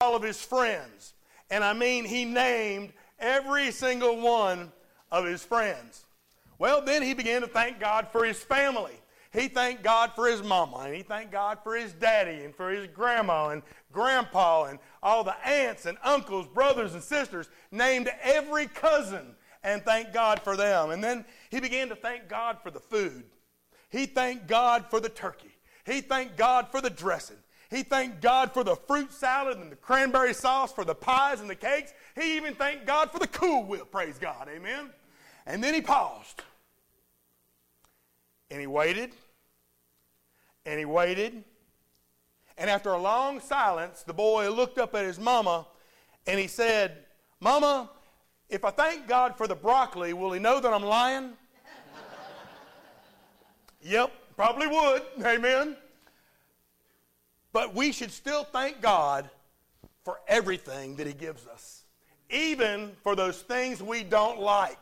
all of his friends. And I mean, he named every single one of his friends. Well, then he began to thank God for his family. He thanked God for his mama, and he thanked God for his daddy, and for his grandma, and grandpa, and all the aunts and uncles, brothers and sisters, named every cousin and thanked God for them. And then he began to thank God for the food. He thanked God for the turkey. He thanked God for the dressing. He thanked God for the fruit salad and the cranberry sauce, for the pies and the cakes. He even thanked God for the Cool Whip, praise God, amen. And then he paused. And he waited. And he waited. And after a long silence, the boy looked up at his mama and he said, Mama, if I thank God for the broccoli, will he know that I'm lying? yep, probably would. Amen. But we should still thank God for everything that he gives us, even for those things we don't like.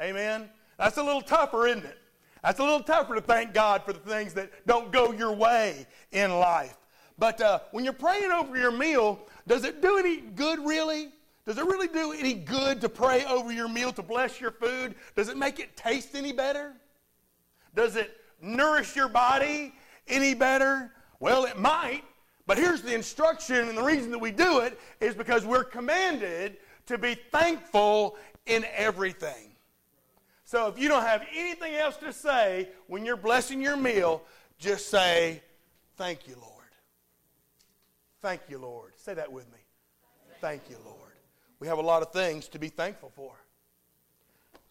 Amen. That's a little tougher, isn't it? That's a little tougher to thank God for the things that don't go your way in life. But uh, when you're praying over your meal, does it do any good really? Does it really do any good to pray over your meal to bless your food? Does it make it taste any better? Does it nourish your body any better? Well, it might, but here's the instruction, and the reason that we do it is because we're commanded to be thankful in everything. So if you don't have anything else to say when you're blessing your meal, just say, Thank you, Lord. Thank you, Lord. Say that with me. Thank you, Lord. We have a lot of things to be thankful for.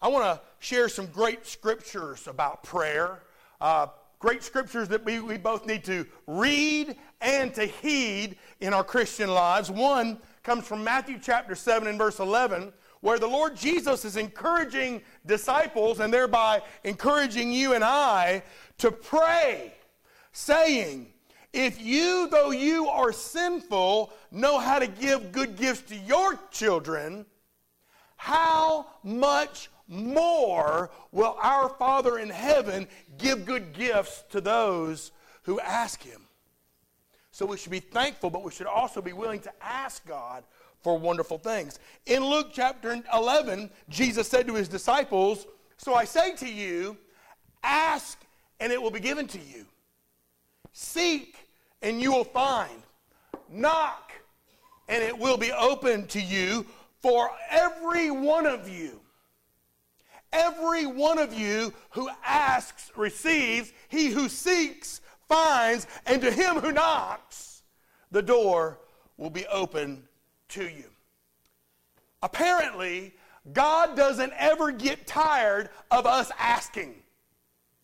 I want to share some great scriptures about prayer. Uh, great scriptures that we, we both need to read and to heed in our Christian lives. One comes from Matthew chapter 7 and verse 11 where the Lord Jesus is encouraging disciples and thereby encouraging you and I to pray, saying, If you, though you are sinful, know how to give good gifts to your children, how much more will our Father in heaven give good gifts to those who ask Him? So we should be thankful, but we should also be willing to ask God for wonderful things. In Luke chapter 11, Jesus said to his disciples, So I say to you, ask and it will be given to you. Seek and you will find. Knock and it will be open to you for every one of you. Every one of you who asks receives, he who seeks finds, and to him who knocks, the door will be open to you. Apparently, God doesn't ever get tired of us asking.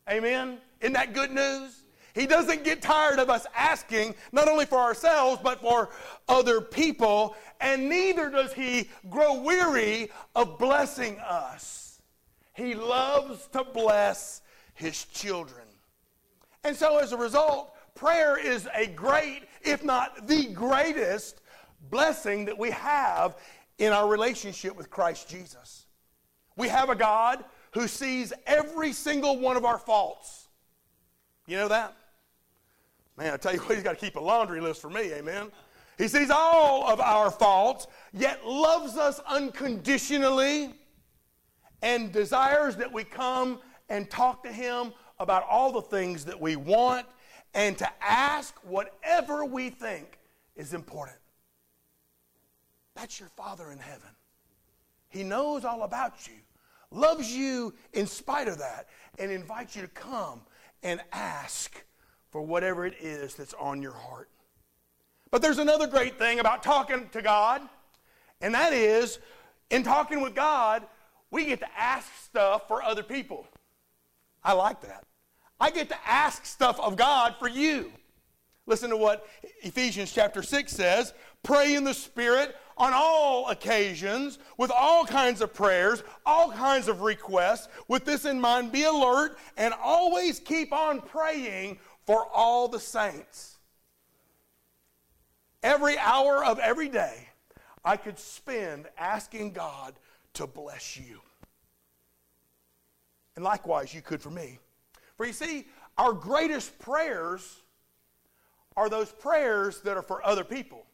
Amen? Isn't that good news? He doesn't get tired of us asking, not only for ourselves, but for other people, and neither does He grow weary of blessing us. He loves to bless His children. And so, as a result, prayer is a great, if not the greatest, blessing that we have in our relationship with Christ Jesus. We have a God who sees every single one of our faults. You know that? Man, I tell you what, he's got to keep a laundry list for me, amen? He sees all of our faults, yet loves us unconditionally and desires that we come and talk to him about all the things that we want and to ask whatever we think is important. That's your Father in heaven. He knows all about you, loves you in spite of that, and invites you to come and ask for whatever it is that's on your heart. But there's another great thing about talking to God, and that is in talking with God, we get to ask stuff for other people. I like that. I get to ask stuff of God for you. Listen to what Ephesians chapter 6 says pray in the Spirit on all occasions, with all kinds of prayers, all kinds of requests. With this in mind, be alert and always keep on praying for all the saints. Every hour of every day, I could spend asking God to bless you. And likewise, you could for me. For you see, our greatest prayers are those prayers that are for other people.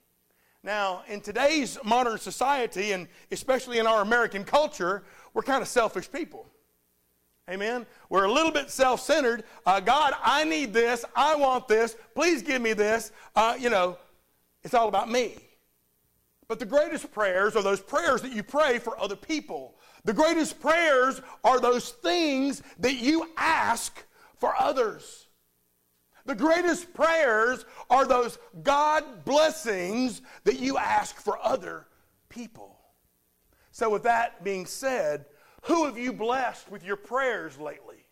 Now, in today's modern society, and especially in our American culture, we're kind of selfish people. Amen. We're a little bit self centered. Uh, God, I need this. I want this. Please give me this. Uh, you know, it's all about me. But the greatest prayers are those prayers that you pray for other people. The greatest prayers are those things that you ask for others. The greatest prayers are those God blessings that you ask for other people. So, with that being said, who have you blessed with your prayers lately?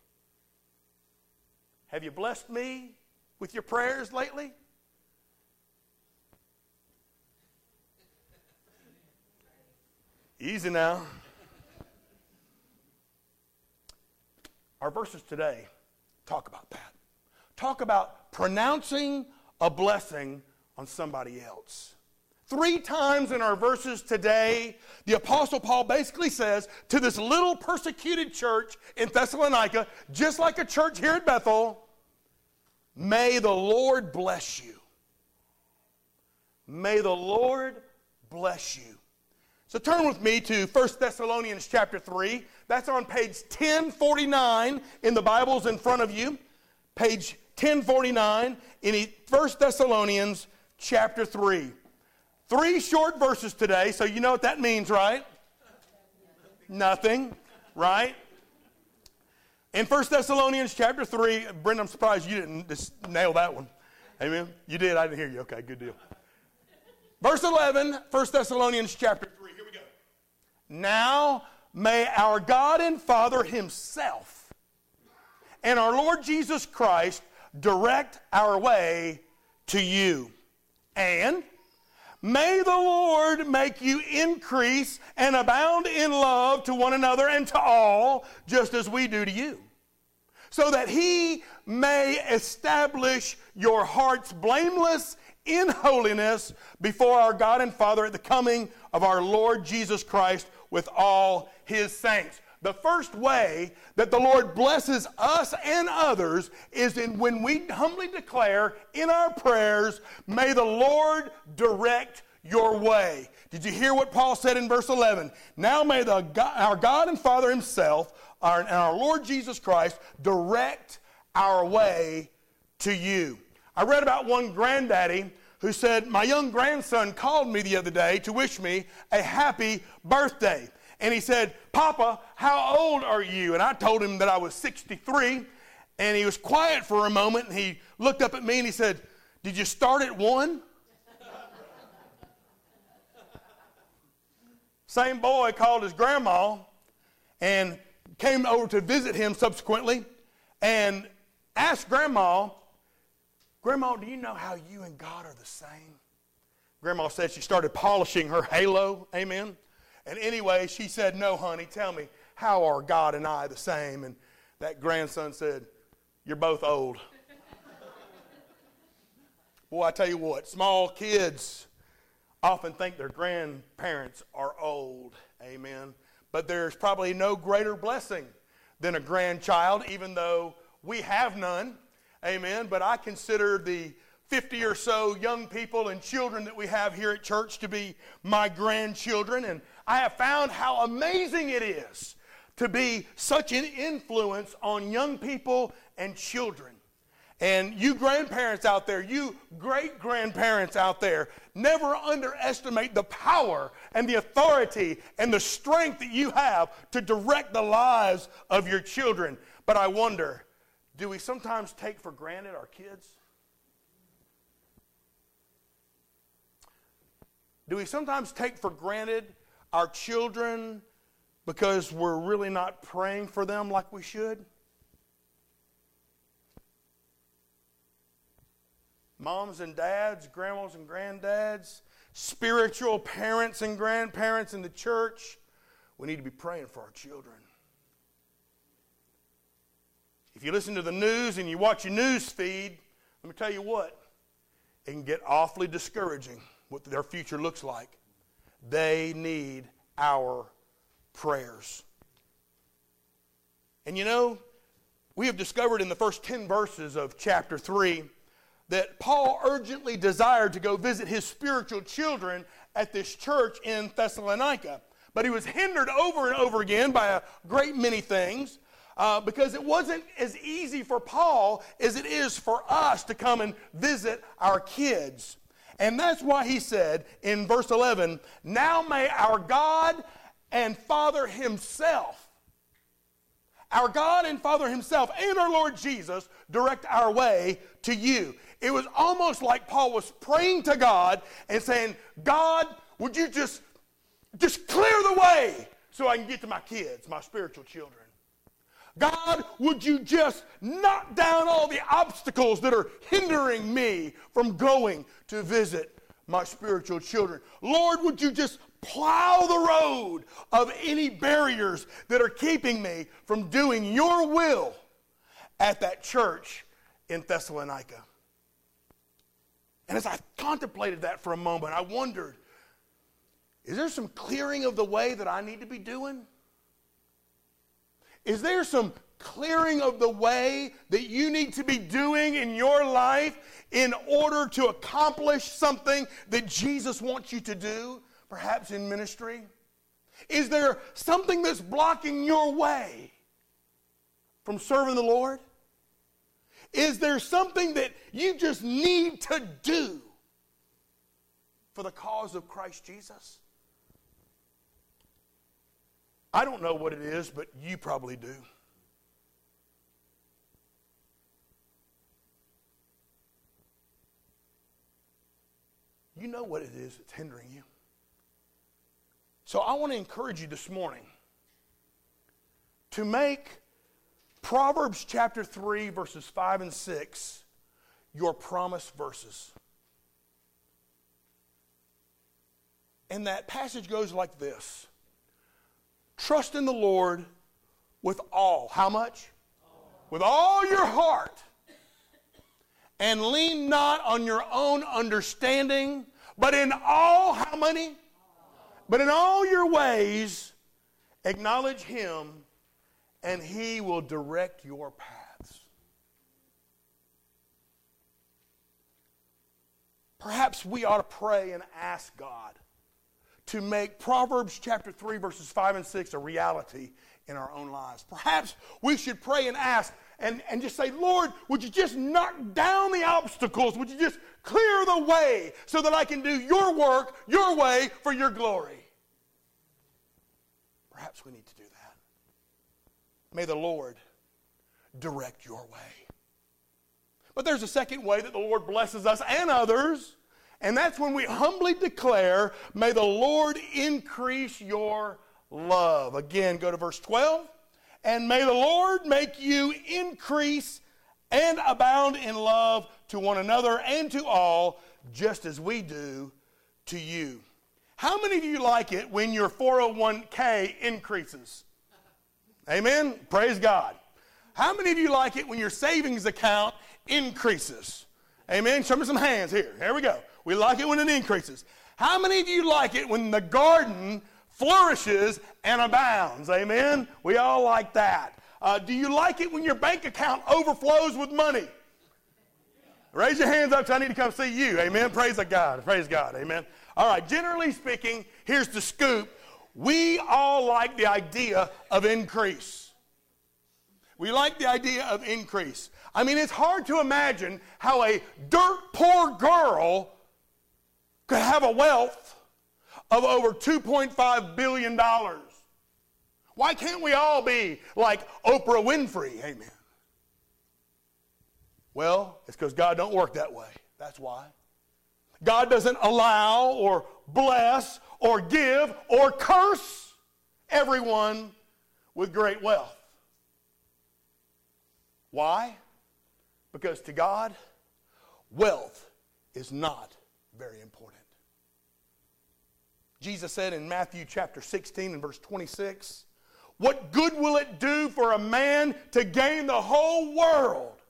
Have you blessed me with your prayers lately? Easy now. Our verses today talk about that. Talk about pronouncing a blessing on somebody else. Three times in our verses today, the Apostle Paul basically says to this little persecuted church in Thessalonica, just like a church here at Bethel, may the Lord bless you. May the Lord bless you. So turn with me to 1 Thessalonians chapter 3. That's on page 1049 in the Bibles in front of you. Page 1049 in 1 Thessalonians chapter 3. Three short verses today, so you know what that means, right? Nothing, right? In 1 Thessalonians chapter 3, Brent, I'm surprised you didn't just nail that one. Amen. You did, I didn't hear you. Okay, good deal. Verse 11, 1 Thessalonians chapter 3. Here we go. Now may our God and Father Himself and our Lord Jesus Christ direct our way to you. And May the Lord make you increase and abound in love to one another and to all, just as we do to you, so that He may establish your hearts blameless in holiness before our God and Father at the coming of our Lord Jesus Christ with all His saints. The first way that the Lord blesses us and others is in when we humbly declare in our prayers, may the Lord direct your way. Did you hear what Paul said in verse 11? Now may the God, our God and Father himself our, and our Lord Jesus Christ direct our way to you. I read about one granddaddy who said, My young grandson called me the other day to wish me a happy birthday. And he said, Papa, how old are you? And I told him that I was 63. And he was quiet for a moment. And he looked up at me and he said, Did you start at one? Same boy called his grandma and came over to visit him subsequently and asked grandma, Grandma, do you know how you and God are the same? Grandma said she started polishing her halo. Amen. And anyway, she said, No, honey, tell me, how are God and I the same? And that grandson said, You're both old. Boy, I tell you what, small kids often think their grandparents are old. Amen. But there's probably no greater blessing than a grandchild, even though we have none. Amen. But I consider the 50 or so young people and children that we have here at church to be my grandchildren. And I have found how amazing it is to be such an influence on young people and children. And you grandparents out there, you great grandparents out there, never underestimate the power and the authority and the strength that you have to direct the lives of your children. But I wonder, do we sometimes take for granted our kids? Do we sometimes take for granted our children because we're really not praying for them like we should? Moms and dads, grandmas and granddads, spiritual parents and grandparents in the church, we need to be praying for our children. If you listen to the news and you watch your news feed, let me tell you what, it can get awfully discouraging what their future looks like. They need our prayers. And you know, we have discovered in the first 10 verses of chapter 3 that Paul urgently desired to go visit his spiritual children at this church in Thessalonica. But he was hindered over and over again by a great many things uh, because it wasn't as easy for Paul as it is for us to come and visit our kids. And that's why he said in verse 11, Now may our God and Father Himself, our God and Father Himself, and our Lord Jesus direct our way to you. It was almost like Paul was praying to God and saying, God, would you just, just clear the way so I can get to my kids, my spiritual children? God, would you just knock down all the obstacles that are hindering me from going to visit my spiritual children? Lord, would you just plow the road of any barriers that are keeping me from doing your will at that church in Thessalonica? And as I contemplated that for a moment, I wondered is there some clearing of the way that I need to be doing? Is there some clearing of the way that you need to be doing in your life in order to accomplish something that Jesus wants you to do, perhaps in ministry? Is there something that's blocking your way from serving the Lord? Is there something that you just need to do for the cause of Christ Jesus? I don't know what it is, but you probably do. You know what it is that's hindering you. So I want to encourage you this morning to make Proverbs chapter 3, verses 5 and 6 your promise verses. And that passage goes like this Trust in the Lord with all. How much? With all your heart. And lean not on your own understanding, but in all, how many? But in all your ways, acknowledge Him, and He will direct your paths. Perhaps we ought to pray and ask God to make Proverbs chapter 3, verses 5 and 6 a reality in our own lives. Perhaps we should pray and ask and, and just say, Lord, would you just knock down the obstacles? Would you just clear the way so that I can do your work, your way, for your glory? Perhaps we need to do that. May the Lord direct your way. But there's a second way that the Lord blesses us and others and that's when we humbly declare, May the Lord increase your love. Again, go to verse 12. And may the Lord make you increase and abound in love to one another and to all, just as we do to you. How many of you like it when your 401k increases? Amen? Praise God. How many of you like it when your savings account increases? Amen? Show me some hands here. Here we go. We like it when it increases. How many of you like it when the garden flourishes and abounds? Amen? We all like that. Uh, do you like it when your bank account overflows with money? Raise your hands up so I need to come see you. Amen. Praise God. Praise God. Amen. All right. Generally speaking, here's the scoop. We all like the idea of increase. We like the idea of increase. I mean, it's hard to imagine how a dirt poor girl could have a wealth of over $2.5 billion. Why can't we all be like Oprah Winfrey? Amen. Well, it's because God don't work that way. That's why. God doesn't allow or bless or give or curse everyone with great wealth. Why? Because to God, wealth is not very important. Jesus said in Matthew chapter 16 and verse 26, What good will it do for a man to gain the whole world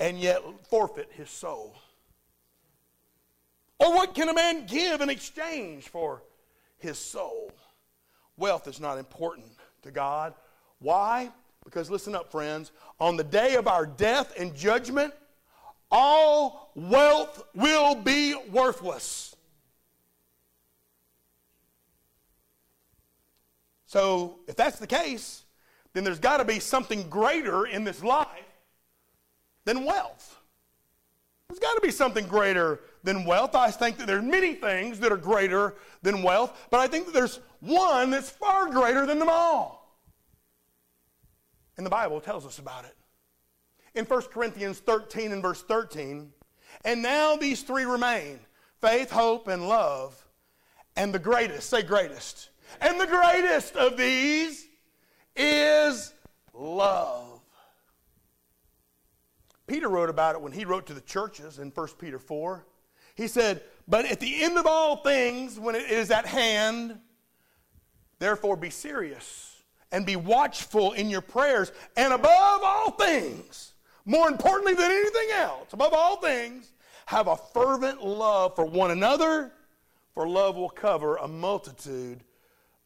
and yet forfeit his soul? Or what can a man give in exchange for his soul? Wealth is not important to God. Why? Because listen up, friends. On the day of our death and judgment, all wealth will be worthless. So, if that's the case, then there's got to be something greater in this life than wealth. There's got to be something greater than wealth. I think that there are many things that are greater than wealth, but I think that there's one that's far greater than them all. And the Bible tells us about it. In 1 Corinthians 13 and verse 13, and now these three remain faith, hope, and love. And the greatest, say greatest. And the greatest of these is love. Peter wrote about it when he wrote to the churches in 1 Peter 4. He said, But at the end of all things, when it is at hand, therefore be serious and be watchful in your prayers, and above all things, more importantly than anything else, above all things, have a fervent love for one another, for love will cover a multitude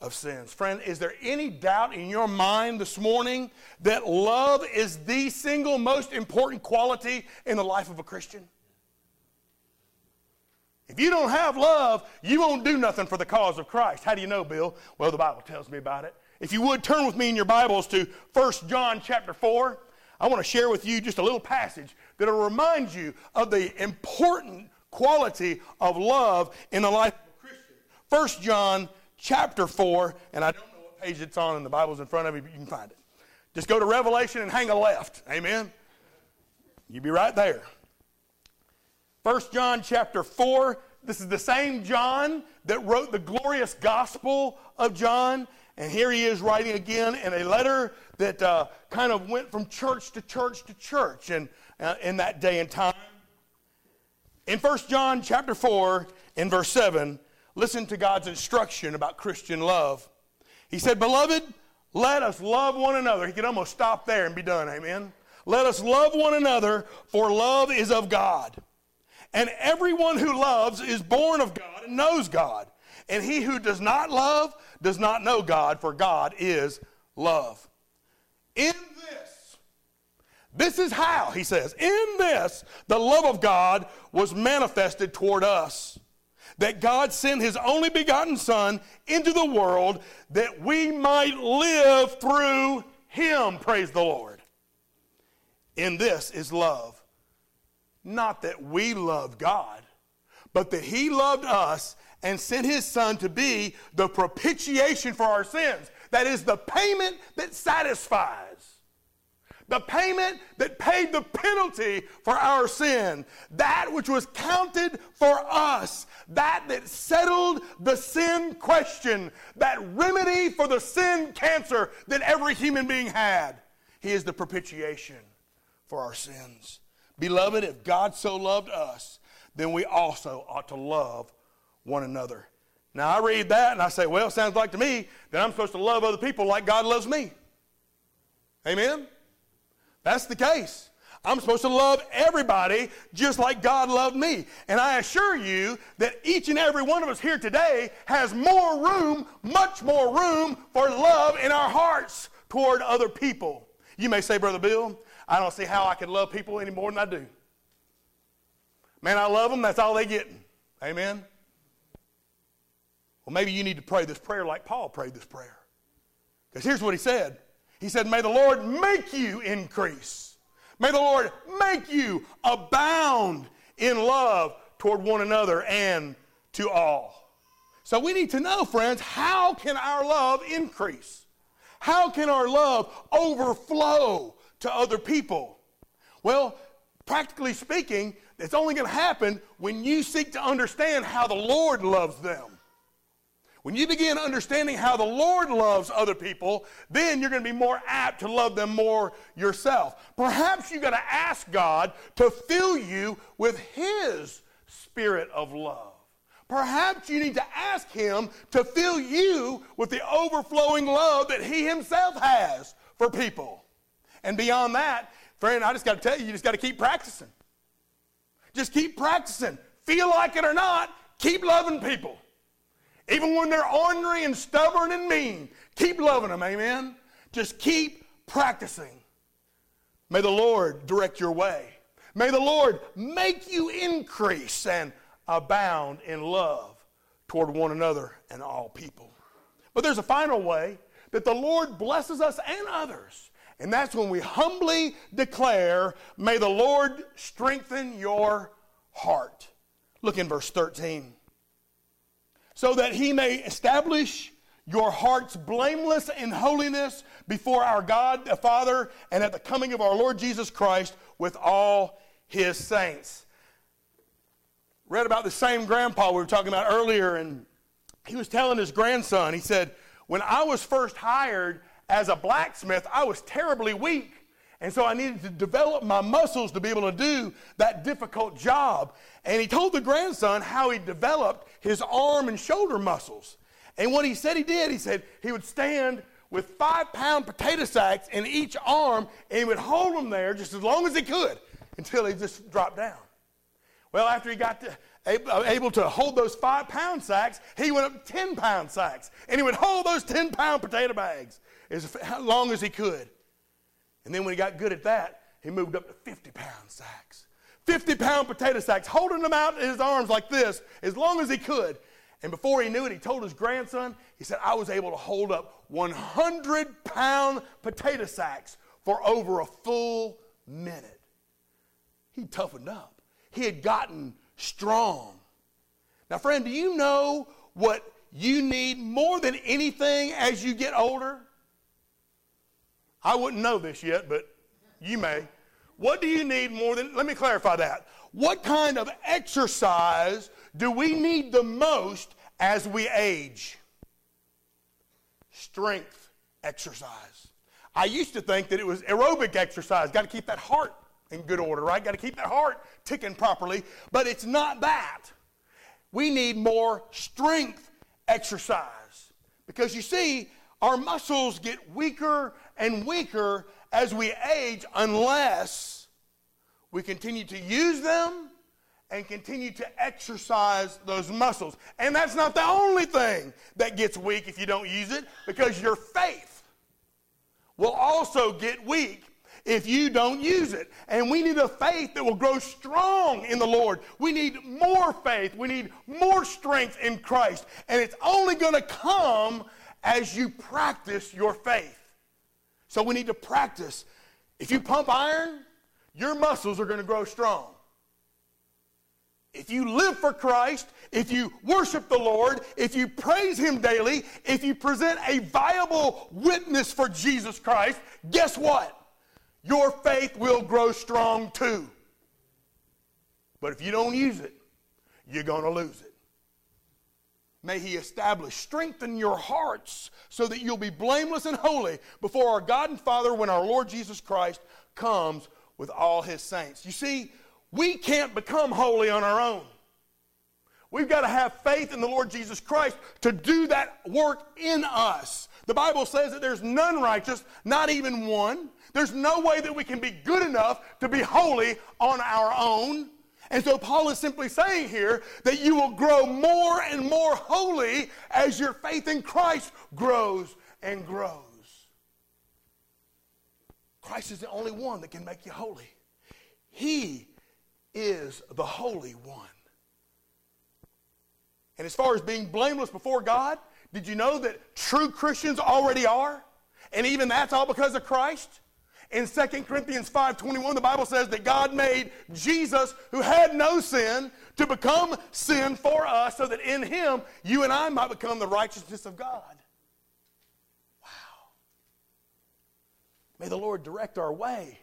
of sins. Friend, is there any doubt in your mind this morning that love is the single most important quality in the life of a Christian? If you don't have love, you won't do nothing for the cause of Christ. How do you know, Bill? Well, the Bible tells me about it. If you would turn with me in your Bibles to 1 John chapter 4, I want to share with you just a little passage that will remind you of the important quality of love in the life of a Christian. 1 John chapter 4, and I don't know what page it's on in the Bible's in front of you, but you can find it. Just go to Revelation and hang a left. Amen. You'll be right there. 1 John chapter 4. This is the same John that wrote the glorious gospel of John. And here he is writing again in a letter that uh, kind of went from church to church to church and, uh, in that day and time. In 1 John chapter 4, in verse 7, listen to God's instruction about Christian love. He said, Beloved, let us love one another. He could almost stop there and be done. Amen. Let us love one another, for love is of God. And everyone who loves is born of God and knows God. And he who does not love does not know God, for God is love. In this, this is how, he says, in this, the love of God was manifested toward us that God sent his only begotten Son into the world that we might live through him. Praise the Lord. In this is love. Not that we love God, but that he loved us and sent his Son to be the propitiation for our sins. That is the payment that satisfies the payment that paid the penalty for our sin, that which was counted for us, that that settled the sin question, that remedy for the sin cancer that every human being had. He is the propitiation for our sins. Beloved, if God so loved us, then we also ought to love one another. Now, I read that and I say, well, sounds like to me that I'm supposed to love other people like God loves me. Amen? That's the case. I'm supposed to love everybody just like God loved me. And I assure you that each and every one of us here today has more room, much more room for love in our hearts toward other people. You may say, Brother Bill, I don't see how I can love people any more than I do. Man, I love them, that's all they get. Amen? Well, maybe you need to pray this prayer like Paul prayed this prayer. Because here's what he said he said, May the Lord make you increase. May the Lord make you abound in love toward one another and to all. So we need to know, friends, how can our love increase? How can our love overflow to other people? Well, practically speaking, it's only going to happen when you seek to understand how the Lord loves them. When you begin understanding how the Lord loves other people, then you're going to be more apt to love them more yourself. Perhaps you've got to ask God to fill you with His spirit of love. Perhaps you need to ask Him to fill you with the overflowing love that He Himself has for people. And beyond that, friend, I just got to tell you, you just got to keep practicing. Just keep practicing. Feel like it or not, keep loving people. Even when they're ornery and stubborn and mean, keep loving them, amen? Just keep practicing. May the Lord direct your way. May the Lord make you increase and abound in love toward one another and all people. But there's a final way that the Lord blesses us and others. And that's when we humbly declare, May the Lord strengthen your heart. Look in verse 13. So that he may establish your hearts blameless in holiness before our God the Father and at the coming of our Lord Jesus Christ with all his saints. Read about the same grandpa we were talking about earlier, and he was telling his grandson, he said, When I was first hired as a blacksmith, I was terribly weak. And so I needed to develop my muscles to be able to do that difficult job. And he told the grandson how he developed his arm and shoulder muscles. And what he said he did, he said he would stand with five pound potato sacks in each arm and he would hold them there just as long as he could until he just dropped down. Well, after he got to, uh, able to hold those five pound sacks, he went up 10 pound sacks and he would hold those 10 pound potato bags as long as he could. And then when he got good at that, he moved up to 50 pound sacks. 50 pound potato sacks, holding them out in his arms like this as long as he could. And before he knew it, he told his grandson, he said, I was able to hold up 100 pound potato sacks for over a full minute. He toughened up, he had gotten strong. Now, friend, do you know what you need more than anything as you get older? I wouldn't know this yet, but you may. What do you need more than, let me clarify that. What kind of exercise do we need the most as we age? Strength exercise. I used to think that it was aerobic exercise. Got to keep that heart in good order, right? Got to keep that heart ticking properly. But it's not that. We need more strength exercise. Because you see, our muscles get weaker and weaker as we age unless we continue to use them and continue to exercise those muscles. And that's not the only thing that gets weak if you don't use it, because your faith will also get weak if you don't use it. And we need a faith that will grow strong in the Lord. We need more faith. We need more strength in Christ. And it's only going to come as you practice your faith. So we need to practice. If you pump iron, your muscles are going to grow strong. If you live for Christ, if you worship the Lord, if you praise Him daily, if you present a viable witness for Jesus Christ, guess what? Your faith will grow strong too. But if you don't use it, you're going to lose it. May He establish, strengthen your hearts so that you'll be blameless and holy before our God and Father when our Lord Jesus Christ comes with all His saints. You see, we can't become holy on our own. We've got to have faith in the Lord Jesus Christ to do that work in us. The Bible says that there's none righteous, not even one. There's no way that we can be good enough to be holy on our own. And so Paul is simply saying here that you will grow more and more holy as your faith in Christ grows and grows. Christ is the only one that can make you holy. He is the Holy One. And as far as being blameless before God, did you know that true Christians already are? And even that's all because of Christ? In 2 Corinthians 5:21 the Bible says that God made Jesus who had no sin to become sin for us so that in him you and I might become the righteousness of God. Wow. May the Lord direct our way.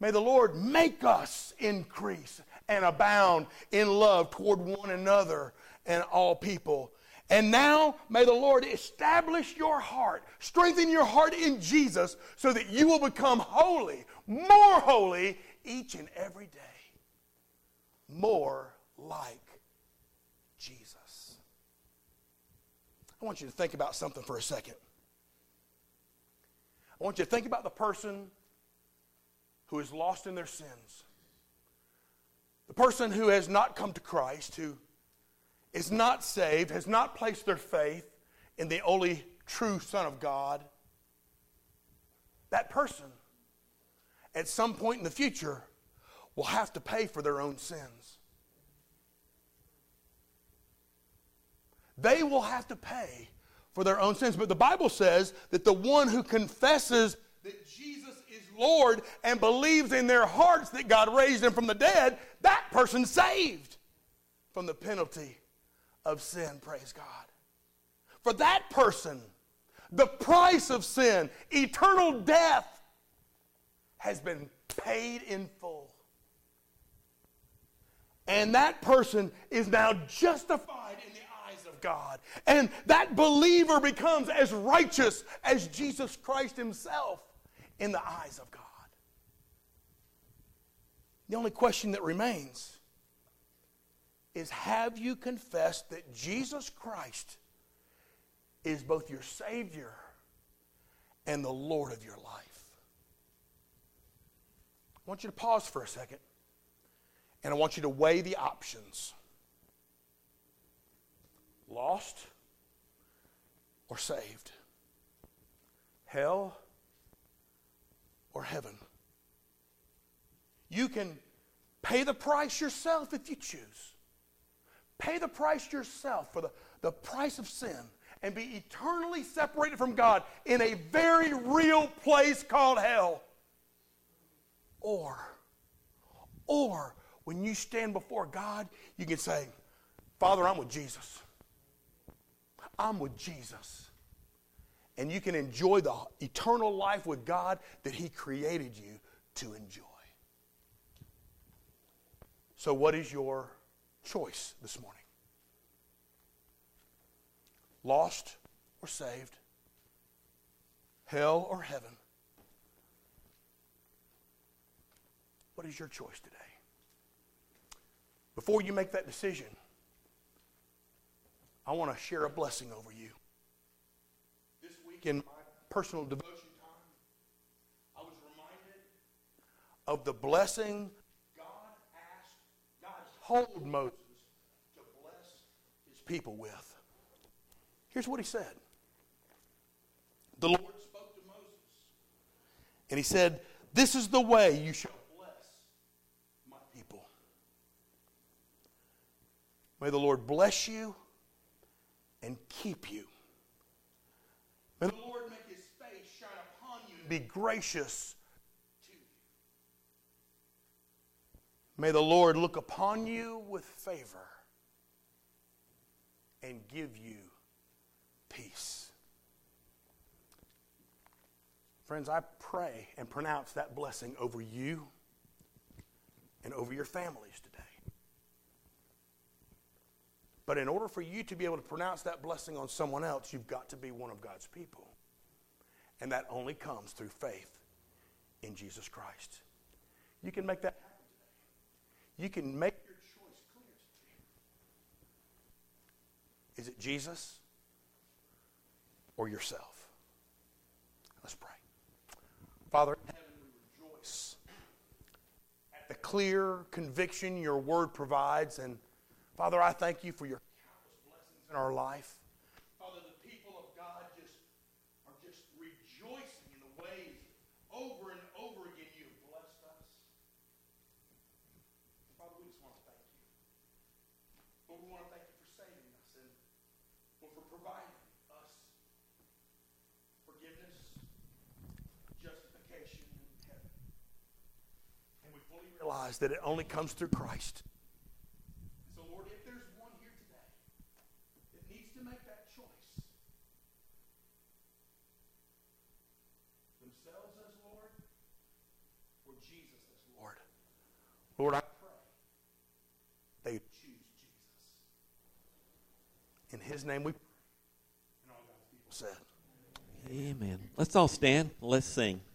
May the Lord make us increase and abound in love toward one another and all people. And now may the Lord establish your heart, strengthen your heart in Jesus so that you will become holy, more holy each and every day. More like Jesus. I want you to think about something for a second. I want you to think about the person who is lost in their sins. The person who has not come to Christ, who is not saved, has not placed their faith in the only true Son of God, that person at some point in the future will have to pay for their own sins. They will have to pay for their own sins. But the Bible says that the one who confesses that Jesus is Lord and believes in their hearts that God raised him from the dead, that person's saved from the penalty of sin. Praise God. For that person, the price of sin, eternal death, has been paid in full. And that person is now justified in the eyes of God. And that believer becomes as righteous as Jesus Christ himself in the eyes of God. The only question that remains is have you confessed that Jesus Christ is both your Savior and the Lord of your life? I want you to pause for a second and I want you to weigh the options lost or saved, hell or heaven. You can pay the price yourself if you choose. Pay the price yourself for the, the price of sin and be eternally separated from God in a very real place called hell. Or, or when you stand before God, you can say, Father, I'm with Jesus. I'm with Jesus. And you can enjoy the eternal life with God that He created you to enjoy. So, what is your choice this morning? Lost or saved? Hell or heaven? What is your choice today? Before you make that decision, I want to share a blessing over you. This week in my personal devotion time, I was reminded of the blessing told Moses to bless his people with. Here's what he said The Lord spoke to Moses, and he said, This is the way you shall bless my people. May the Lord bless you and keep you. May the Lord make his face shine upon you and be gracious to you. May the Lord look upon you with favor and give you peace. Friends, I pray and pronounce that blessing over you and over your families today. But in order for you to be able to pronounce that blessing on someone else, you've got to be one of God's people. And that only comes through faith in Jesus Christ. You can make that. You can make your choice clear. Is it Jesus or yourself? Let's pray. Father in heaven, we rejoice at the clear conviction your word provides and Father, I thank you for your countless blessings in our life. Father, the people of God just are just rejoicing in the ways over and over again you have blessed us. Father, we just want to thank you. Lord, we want to thank you for saving us and for providing us forgiveness, justification, and heaven. And we fully realize that it only comes through Christ. So, Lord, if there's one here today that needs to make that choice, themselves as Lord or Jesus as Lord, Lord, I pray they choose Jesus. In his name we pray. And all God's people said. Amen. Let's all stand. Let's sing. Great.